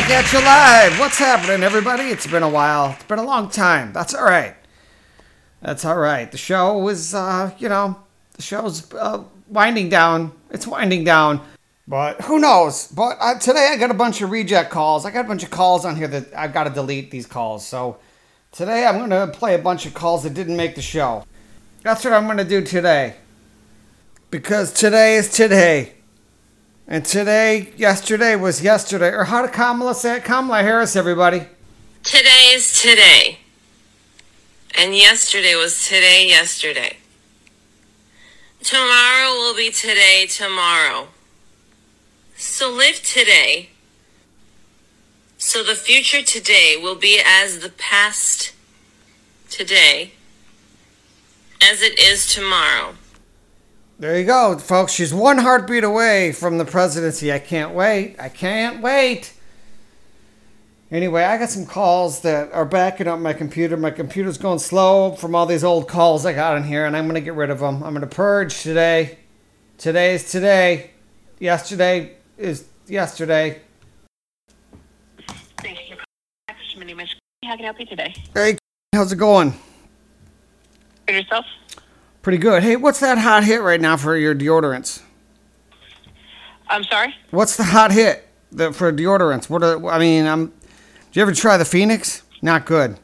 back at you live. What's happening, everybody? It's been a while. It's been a long time. That's all right. That's all right. The show was, uh, you know, the show's uh, winding down. It's winding down. But who knows? But uh, today I got a bunch of reject calls. I got a bunch of calls on here that I've got to delete these calls. So today I'm going to play a bunch of calls that didn't make the show. That's what I'm going to do today. Because today is today. And today, yesterday was yesterday. Or how did Kamala say it? Kamala Harris, everybody. Today is today. And yesterday was today, yesterday. Tomorrow will be today, tomorrow. So live today. So the future today will be as the past today, as it is tomorrow. There you go, folks. She's one heartbeat away from the presidency. I can't wait. I can't wait. Anyway, I got some calls that are backing up my computer. My computer's going slow from all these old calls I got in here, and I'm going to get rid of them. I'm going to purge today. Today is today. Yesterday is yesterday. Thank you. My name is. How can I help you today? Hey, how's it going? For yourself? Pretty good. Hey, what's that hot hit right now for your deodorants? I'm sorry. What's the hot hit the, for deodorants? What are, I mean, um, did you ever try the Phoenix? Not good.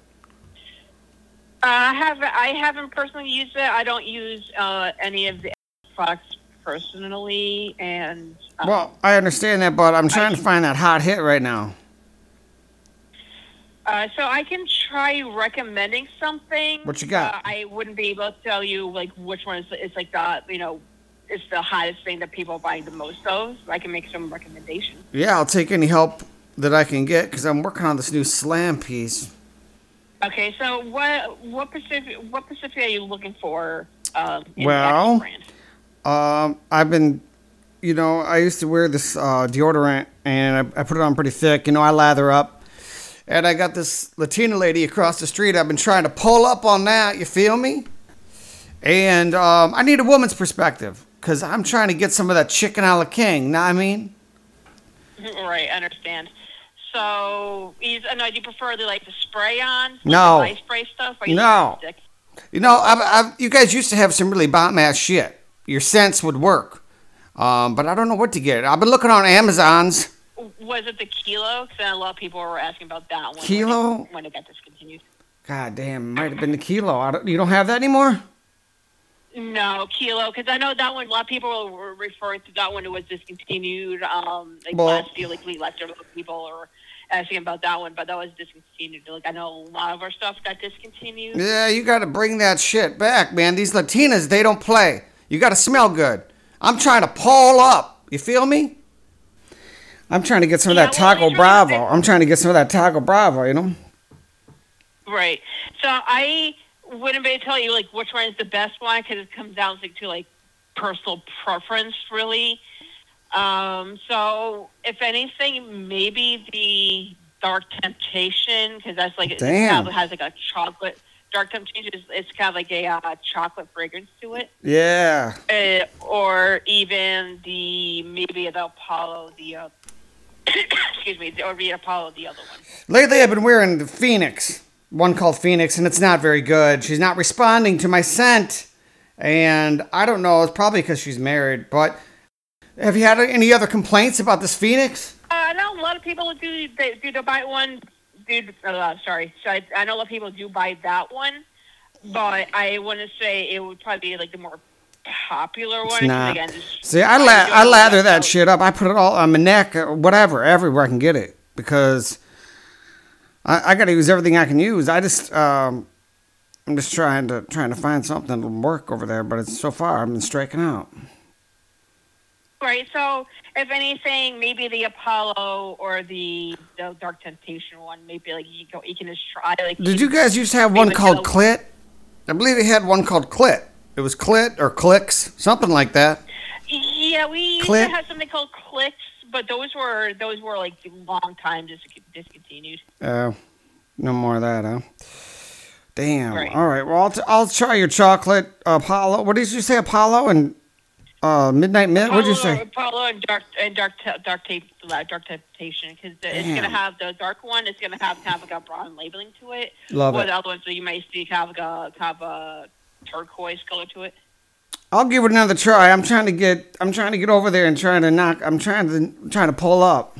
Uh, I have. I haven't personally used it. I don't use uh, any of the products personally, and um, Well, I understand that, but I'm trying to find that hot hit right now. Uh, so I can try recommending something. What you got? Uh, I wouldn't be able to tell you like which one is, is like the you know is the hottest thing that people are buying the most of. I can make some recommendations. Yeah, I'll take any help that I can get because I'm working on this new slam piece. Okay, so what what specific what specific are you looking for? Um, Well- Um, I've been, you know, I used to wear this uh, deodorant and I, I put it on pretty thick. You know, I lather up. And I got this Latina lady across the street. I've been trying to pull up on that. You feel me? And um, I need a woman's perspective because I'm trying to get some of that chicken a la king. Know what I mean? Right, I understand. So, is, uh, no, do you prefer the like the spray on? like No. the eye spray stuff. Or you No. stick? You know, I've, I've, you guys used to have some really bomb ass shit. Your scents would work. Um, but I don't know what to get. I've been looking on Amazon's. Was it the kilo? Because a lot of people were asking about that one. when Kilo? it- when it got discontinued. God damn, might have been the kilo. I don't, you don't have that anymore? No, kilo, because I know that one. A lot of people were referring to that one. It was discontinued. Um, like Well- last year, like we year, a lot of people are asking about that one, but that was discontinued. Like I know a lot of our stuff got discontinued. Yeah, you got to bring that shit back, man. These Latinas, they don't play. You got to smell good. I'm trying to pull up. You feel me? I'm trying to get some of that well, Taco Bravo. I'm trying to get some of that Taco Bravo, you know? Right. So I wouldn't be able to tell you like which one is the best one because it comes down to, to like personal preference, really. Um, so if anything, maybe the Dark Temptation because that's like it Damn. kind of has like a chocolate. Dark Temptation is it's kind of like a uh, chocolate fragrance to it, Yeah. uh, or even the maybe the Apollo, the uh, excuse me, or the Apollo, the other one. Lately, I've been wearing the Phoenix, one called Phoenix, and it's not very good. She's not responding to my scent, and I don't know. It's probably because she's married. But have you had any other complaints about this Phoenix? Uh, I know a lot of people do they, do the buy one. Do uh, sorry, so I, I know a lot of people do buy that one, but I want to say it would probably be like the more popular one. It's 'cause not. Again, See, I, la- I lather that shit up. I put it all on my neck, or whatever, everywhere I can get it, because I, I got to use everything I can use. I just, um, I'm just trying to trying to find something that'll work over there, but it's so far I've been striking out. Right. So, if anything, maybe the Apollo or the the Dark Temptation one, maybe like you go, you can just try. Like, Did you guys used to have one called Clit? I believe they had one called Clit. It was Clit or Clicks, something like that. Yeah, we used Click. to have something called clicks, but those were those were like long time dis- discontinued. Uh, no more of that, huh? Damn. Right. All right. Well, I'll, t- I'll try your chocolate Apollo. What did you say, Apollo and Uh, Midnight Myth. What'd you Apollo- say? Apollo and dark and dark Te- dark tape dark temptation because it's gonna have the dark one. It's gonna have kind of like a brown labeling to it. Love Where it. the other ones that you might see of like a kind of a turquoise color to it. I'll give it another try. I'm trying to get. I'm trying to get over there and trying to knock. I'm trying to trying to pull up,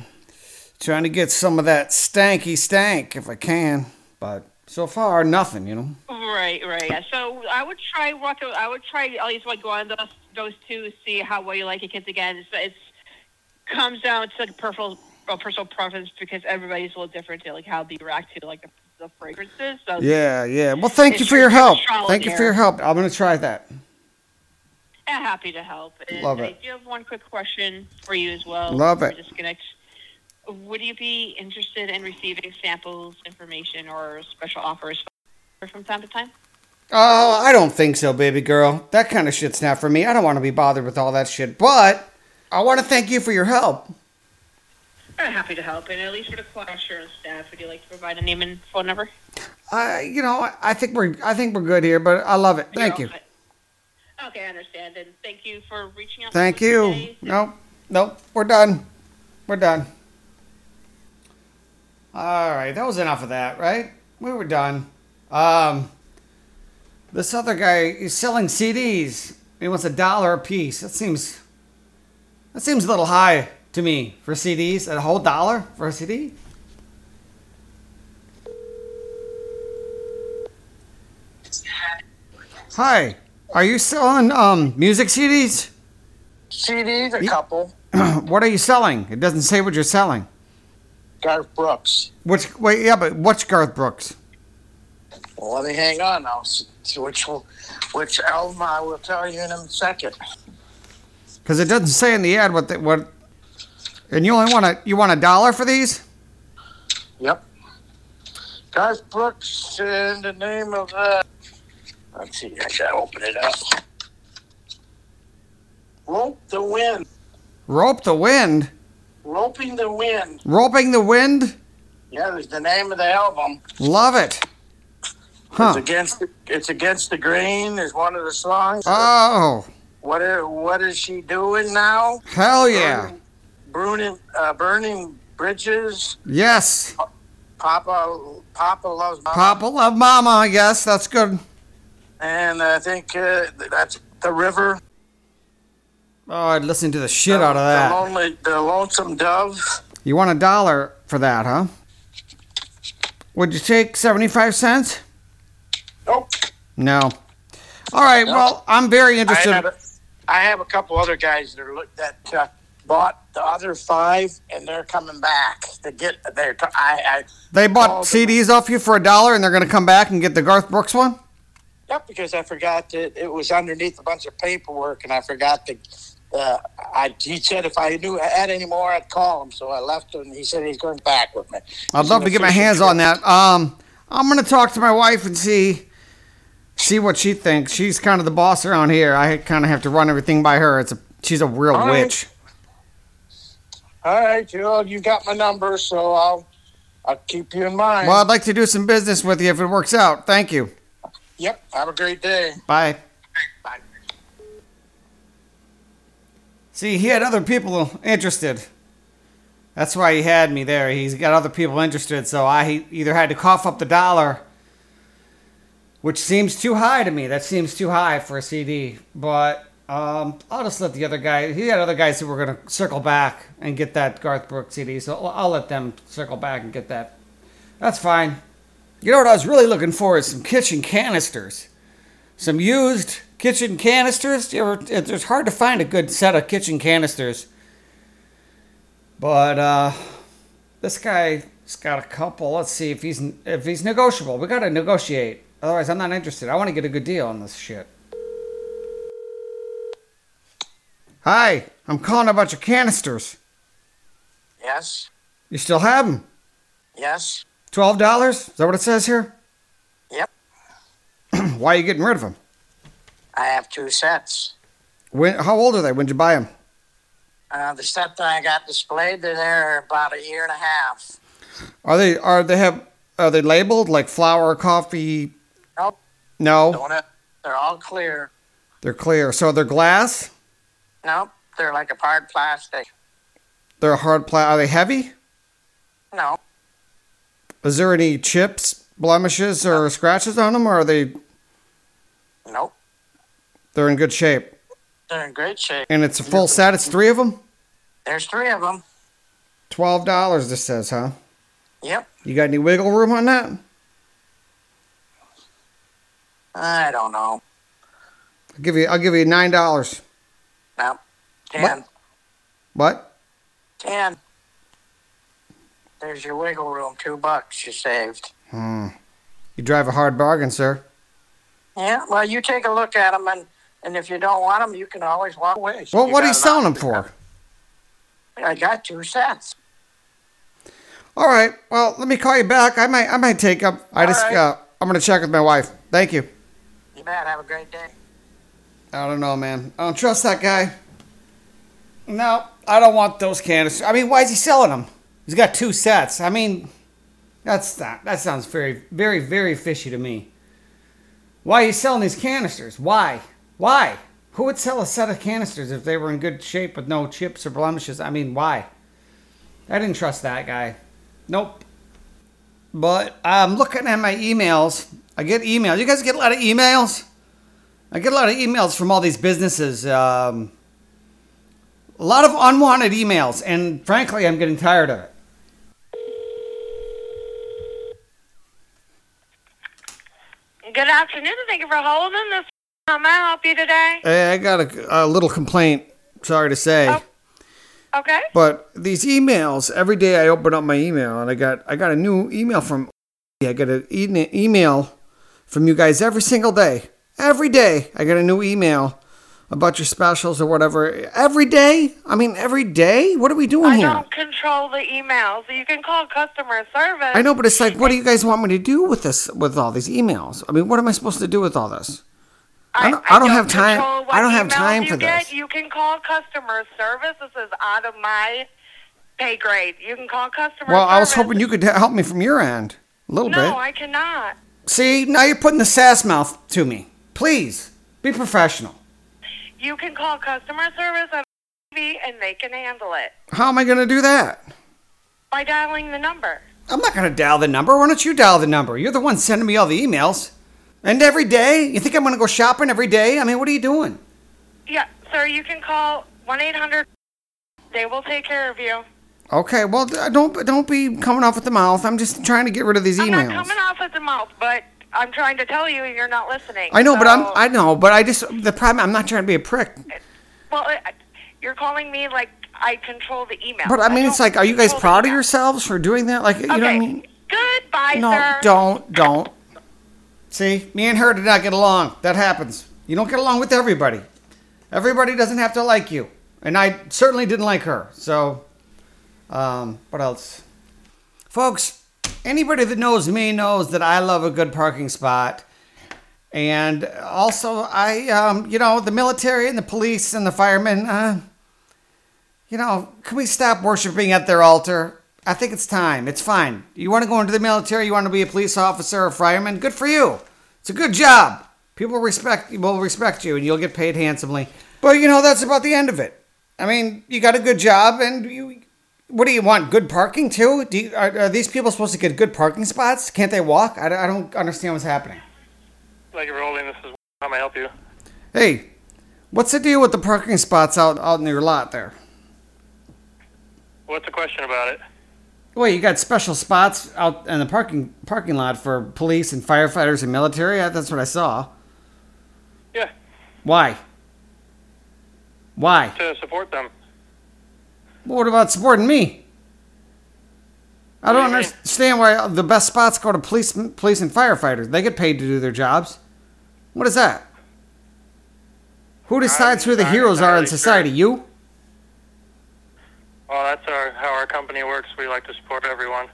trying to get some of that stanky stank if I can. But so far, nothing. You know. Right, right. Yeah. So I would try walk. I would try at least like go on those those two, see how well you like it. Because again, it's, it's comes down to like personal personal preference because everybody's a little different to like how they react to like the, the fragrances. So Yeah, yeah. Well, thank you for your help. Thank you for your help. I'm gonna try that. I'm happy to help. And Love I it. do have one quick question for you as well. Love it. Disconnect. Would you be interested in receiving samples, information, or special offers from time to time? Oh, I don't think so, baby girl. That kind of shit's not for me. I don't want to be bothered with all that shit. But I want to thank you for your help. I'm happy to help. And at least for the quality assurance staff, would you like to provide a name and phone number? I, you know, I think we're, I think we're good here. But I love it. Thank you. You're all set. Okay, I understand. And thank you for reaching out. Thank you. today. Nope, nope. We're done. We're done. All right, that was enough of that, right? We were done. Um, this other guy is selling CDs. He wants a dollar a piece. That seems that seems a little high to me for CDs. A whole dollar for a CD? Hi, are you selling um music CDs? CDs, a couple. what are you selling? It doesn't say what you're selling. Garth Brooks. Which wait, yeah, but what's Garth Brooks? Well, let me hang on now. Which which album I will tell you in a second. Because it doesn't say in the ad what the, what. And you only want a you want a dollar for these? Yep. Garth Brooks in the name of uh let's see, I gotta open it up. Rope the Wind. Rope the wind, Roping the Wind. roping the wind. Yeah, there's the name of the album. Love it. Huh. It's against the, it's against the grain is one of the songs. Oh, what is, what is she doing now? hell yeah! Burning uh, burning bridges. Yes, Papa Papa loves Mama. Papa love Mama. Yes, that's good. and I think uh, that's the river. Oh, I'd listen to the shit out of The that. lonely, the lonesome dove. You want a dollar for that, huh? Would you take seventy-five cents? Nope. No. All right. No. Well, I'm very I interested. have, a, I have a couple other guys that are look that uh, bought the other five, and they're coming back to get their. I, I They bought them. CDs off you for a dollar, and they're going to come back and get the Garth Brooks one. Yep, because I forgot that it was underneath a bunch of paperwork, and I forgot to. Uh, I he said if I knew I had any more, I'd call him. So I left him. and He said he's going back with me. I'd He's love to get my hands trip. on that. Um, I'm going to talk to my wife and see see what she thinks. She's kind of the boss around here. I kind of have to run everything by her. It's a she's a real All right. All right, Joe, you got my number, so I'll I'll keep you in mind. Well, I'd like to do some business with you if it works out. Thank you. Yep. Have a great day. Bye. Bye. See, he had other people interested. That's why he had me there. He's got other people interested, so I either had to cough up the dollar, which seems too high to me. That seems too high for a CD. But um, I'll just let the other guy. He had other guys who were going to circle back and get that Garth Brooks CD, so I'll, let them circle back and get that. That's fine. You know what I was really looking for is some kitchen canisters some used kitchen canisters. Ever, it's hard to find a good set of kitchen canisters. But uh, this guy's got a couple. Let's see if he's if he's negotiable. We gotta negotiate. Otherwise, I'm not interested. I want to get a good deal on this shit. Hi, I'm calling about your canisters. Yes. You still have them? Yes. Twelve dollars? Is that what it says here? Yep. Why are you getting rid of them? I have two sets. When? How old are they? When'd you buy them? Uh, the set that I got displayed, they're there about a year and a half. Are they are they have are they labeled like flour, coffee? Nope. No, they're all clear. they're clear. So they're glass. Nope, they're like a hard plastic. They're a hard pla Are they heavy? No, Is there any chips, blemishes, or scratches on them, or are they nope, they're in good shape? they're in great shape. And it's a full set. It's three of them. There's three of them. Twelve dollars. This says, huh? Yep. You got any wiggle room on that? I don't know. I'll give you. I'll give you nine dollars. No, ten. What? Ten. There's your wiggle room. Two bucks you saved. Hmm. You drive a hard bargain, sir. Yeah. Well, you take a look at them, and and if you don't want them, you can always walk away. Well, what are you selling them for? I got two sets. All right. Well, let me call you back. I might. I might take them. I All just. right. Uh, I'm gonna check with my wife. Thank you. You bet. Have a great day. I don't know, man. I don't trust that guy. No, I don't want those canisters. I mean, why is he selling them? He's got two sets. I mean, that's not, that sounds very, very, very fishy to me. Why are you selling these canisters? Why? Why? Who would sell a set of canisters if they were in good shape with no chips or blemishes? I mean, why? I didn't trust that guy. Nope. But I'm looking at my emails. I get emails. You guys get a lot of emails? I get a lot of emails from all these businesses. Um, a lot of unwanted emails, and frankly, I'm getting tired of it. Good afternoon. Thank you for holding this. How may I help you today? Hey, I got a, a little complaint. Sorry to say, Oh. Okay. but these emails every day I open up my email, and I got I got a new email from. I get an e- email from you guys every single day. Every day I get a new email about your specials or whatever. Every day. I mean, every day. What are we doing I here? I don't control the emails. You can call customer service. I know, but it's like, what do you guys want me to do with this, with all these emails? I mean, what am I supposed to do with all this? I don't- I don't have time- I don't have time you for get. this. You can call customer service. This is out of my pay grade. You can call customer service. Well, I was service. hoping you could help me from your end a little No, bit. No, I cannot. See, now you're putting the sass mouth to me. Please be professional. You can call customer service on TV and they can handle it How am I going to do that? by dialing the number. I'm not going to dial the number. Why don't you dial the number? You're the one sending me all the emails. And every day, you think I'm going to go shopping every day? I mean, what are you doing? Yeah, sir, you can call 1 800. They will take care of you. Okay, well, don't don't be coming off with the mouth. I'm just trying to get rid of these I'm emails. not coming off at the mouth, but I'm trying to tell you and you're not listening. I know, but I'm. I know, but I just the problem. I'm not trying to be a prick. Well, you're calling me like I control the email. But I mean, it's like, are you guys proud of yourselves for doing that? Like, you know what I mean? Goodbye, No, sir. don't, don't. See, me and her did not get along. That happens. You don't get along with everybody. Everybody doesn't have to like you, and I certainly didn't like her. So, um, what else, folks? Anybody that knows me knows that I love a good parking spot. And also, I, um, you know, the military and the police and the firemen, uh, you know, can we stop worshiping at their altar? I think it's time. It's fine. You want to go into the military, you want to be a police officer or fireman, good for you. It's a good job. People respect will respect you and you'll get paid handsomely. But you know, that's about the end of it. I mean, you got a good job and you what do you want? Good parking too? Do you, are, are these people supposed to get good parking spots? Can't they walk? I, don't- I don't understand what's happening. Thank you for holding. This is how may I help you? Hey, what's the deal with the parking spots out, out in your lot there? What's the question about it? Well, you got special spots out in the parking parking lot for police and firefighters and military. That's what I saw. Yeah, Why? Why? to support them. Well, what about supporting me? I don't understand why the best spots go to police, police and firefighters. They get paid to do their jobs. What is that? Who decides who the heroes are in society? You? Well, that's our how our company works. We like to support everyone.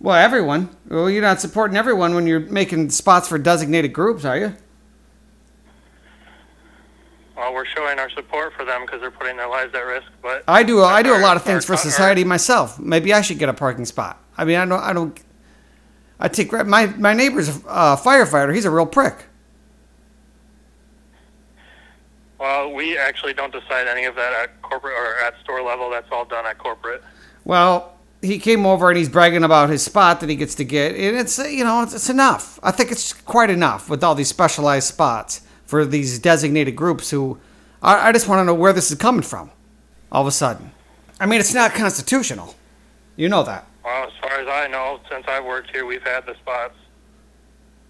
Well, everyone. Well, you're not supporting everyone when you're making spots for designated groups, are you? Well, we're showing our support for them because they're putting their lives at risk. But I do. I do a lot of things for society myself. Maybe I should get a parking spot. I mean, I don't. I don't. I take my my neighbor's a firefighter. He's a real prick. Well, we actually don't decide any of that at corporate or at store level. That's all done at corporate. Well, he came over and he's bragging about his spot that he gets to get, and it's you know it's, it's enough. I think it's quite enough with all these specialized spots for these designated groups who. I, I just want to know where this is coming from. All of a sudden, I mean it's not constitutional. You know that. Well, as far as I know, since I've worked here, we've had the spots.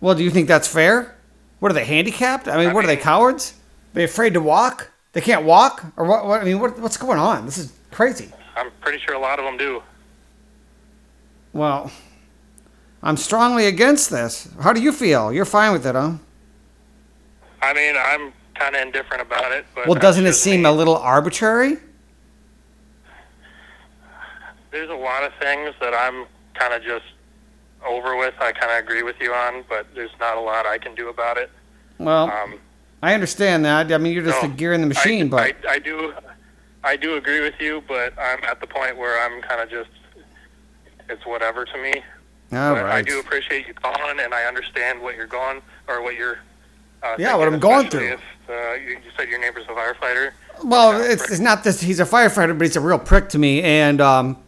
Well, do you think that's fair? What are they handicapped? I mean, I what are they mean- cowards? They afraid to walk? They can't walk, or what? what I mean, what, what's going on? This is crazy. I'm pretty sure a lot of them do. Well, I'm strongly against this. How do you feel? You're fine with it, huh? I mean, I'm kind of indifferent about it. But Well, doesn't it seem me. a little arbitrary? There's a lot of things that I'm kind of just over with. I kind of agree with you on, but there's not a lot I can do about it. Well, Um, I understand that. I mean, you're just no, a gear in the machine, I, but I, I do, I do agree with you, but I'm at the point where I'm kind of just, it's whatever to me. all I do appreciate you calling, and I understand what you're going or what you're. Uh, Yeah, what I'm going through. If uh, you, said your neighbor's a firefighter. Well, it's, it's not this. He's a firefighter, but he's a real prick to me. And um,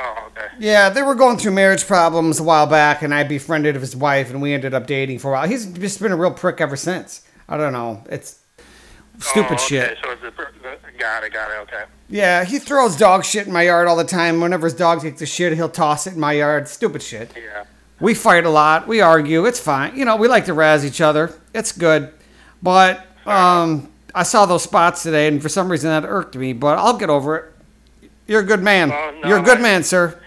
Oh, okay. yeah, they were going through marriage problems a while back, and I befriended his wife, and we ended up dating for a while. He's just been a real prick ever since. I don't know. It's stupid oh, okay. shit. So it's a, got it, got it. Okay. Yeah, he throws dog shit in my yard all the time. Whenever his dog takes a shit, he'll toss it in my yard. Stupid shit. Yeah. We fight a lot. We argue. It's fine. You know, we like to razz each other. It's good. But um, I saw those spots today, and for some reason that irked me. But I'll get over it. You're a good man. Well, no, You're a good I- man, sir.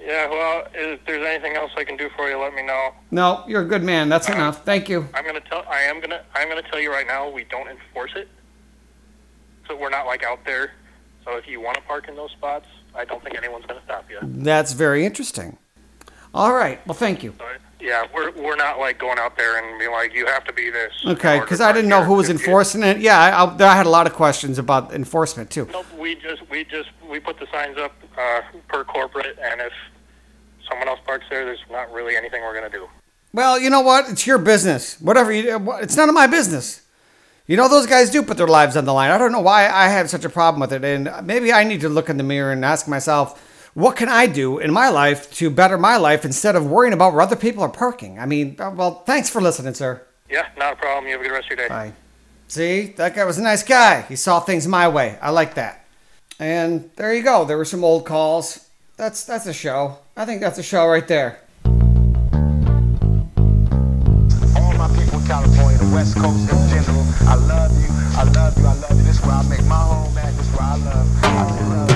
Yeah. Well, if there's anything else I can do for you, let me know. No, you're a good man. That's Uh, enough. Thank you. I'm gonna tell. I am gonna. I'm gonna tell you right now. We don't enforce it, so we're not like out there. So if you want to park in those spots, I don't think anyone's gonna stop you. That's very interesting. All right. Well, thank you. So, yeah, we're we're not like going out there and being like, you have to be this. Okay, because I didn't know who was enforcing it. Yeah, I, I, I had a lot of questions about enforcement too. Nope, we just we just we put the signs up uh, per corporate, and if someone else parks there, there's not really anything we're gonna do. Well, you know what? It's your business. Whatever you, it's none of my business. You know, those guys do put their lives on the line. I don't know why I have such a problem with it. And maybe I need to look in the mirror and ask myself, what can I do in my life to better my life instead of worrying about where other people are parking? I mean, uh, well, thanks for listening, sir. Yeah, not a problem. You have a good rest of your day. Bye. See, that guy was a nice guy. He saw things my way. I like that. And there you go. There were some old calls. That's that's a show. I think that's a show right there. all my people California, the West Coast in general. I love you, I love you, I love you. This is where I make my home at. This is where I love. I love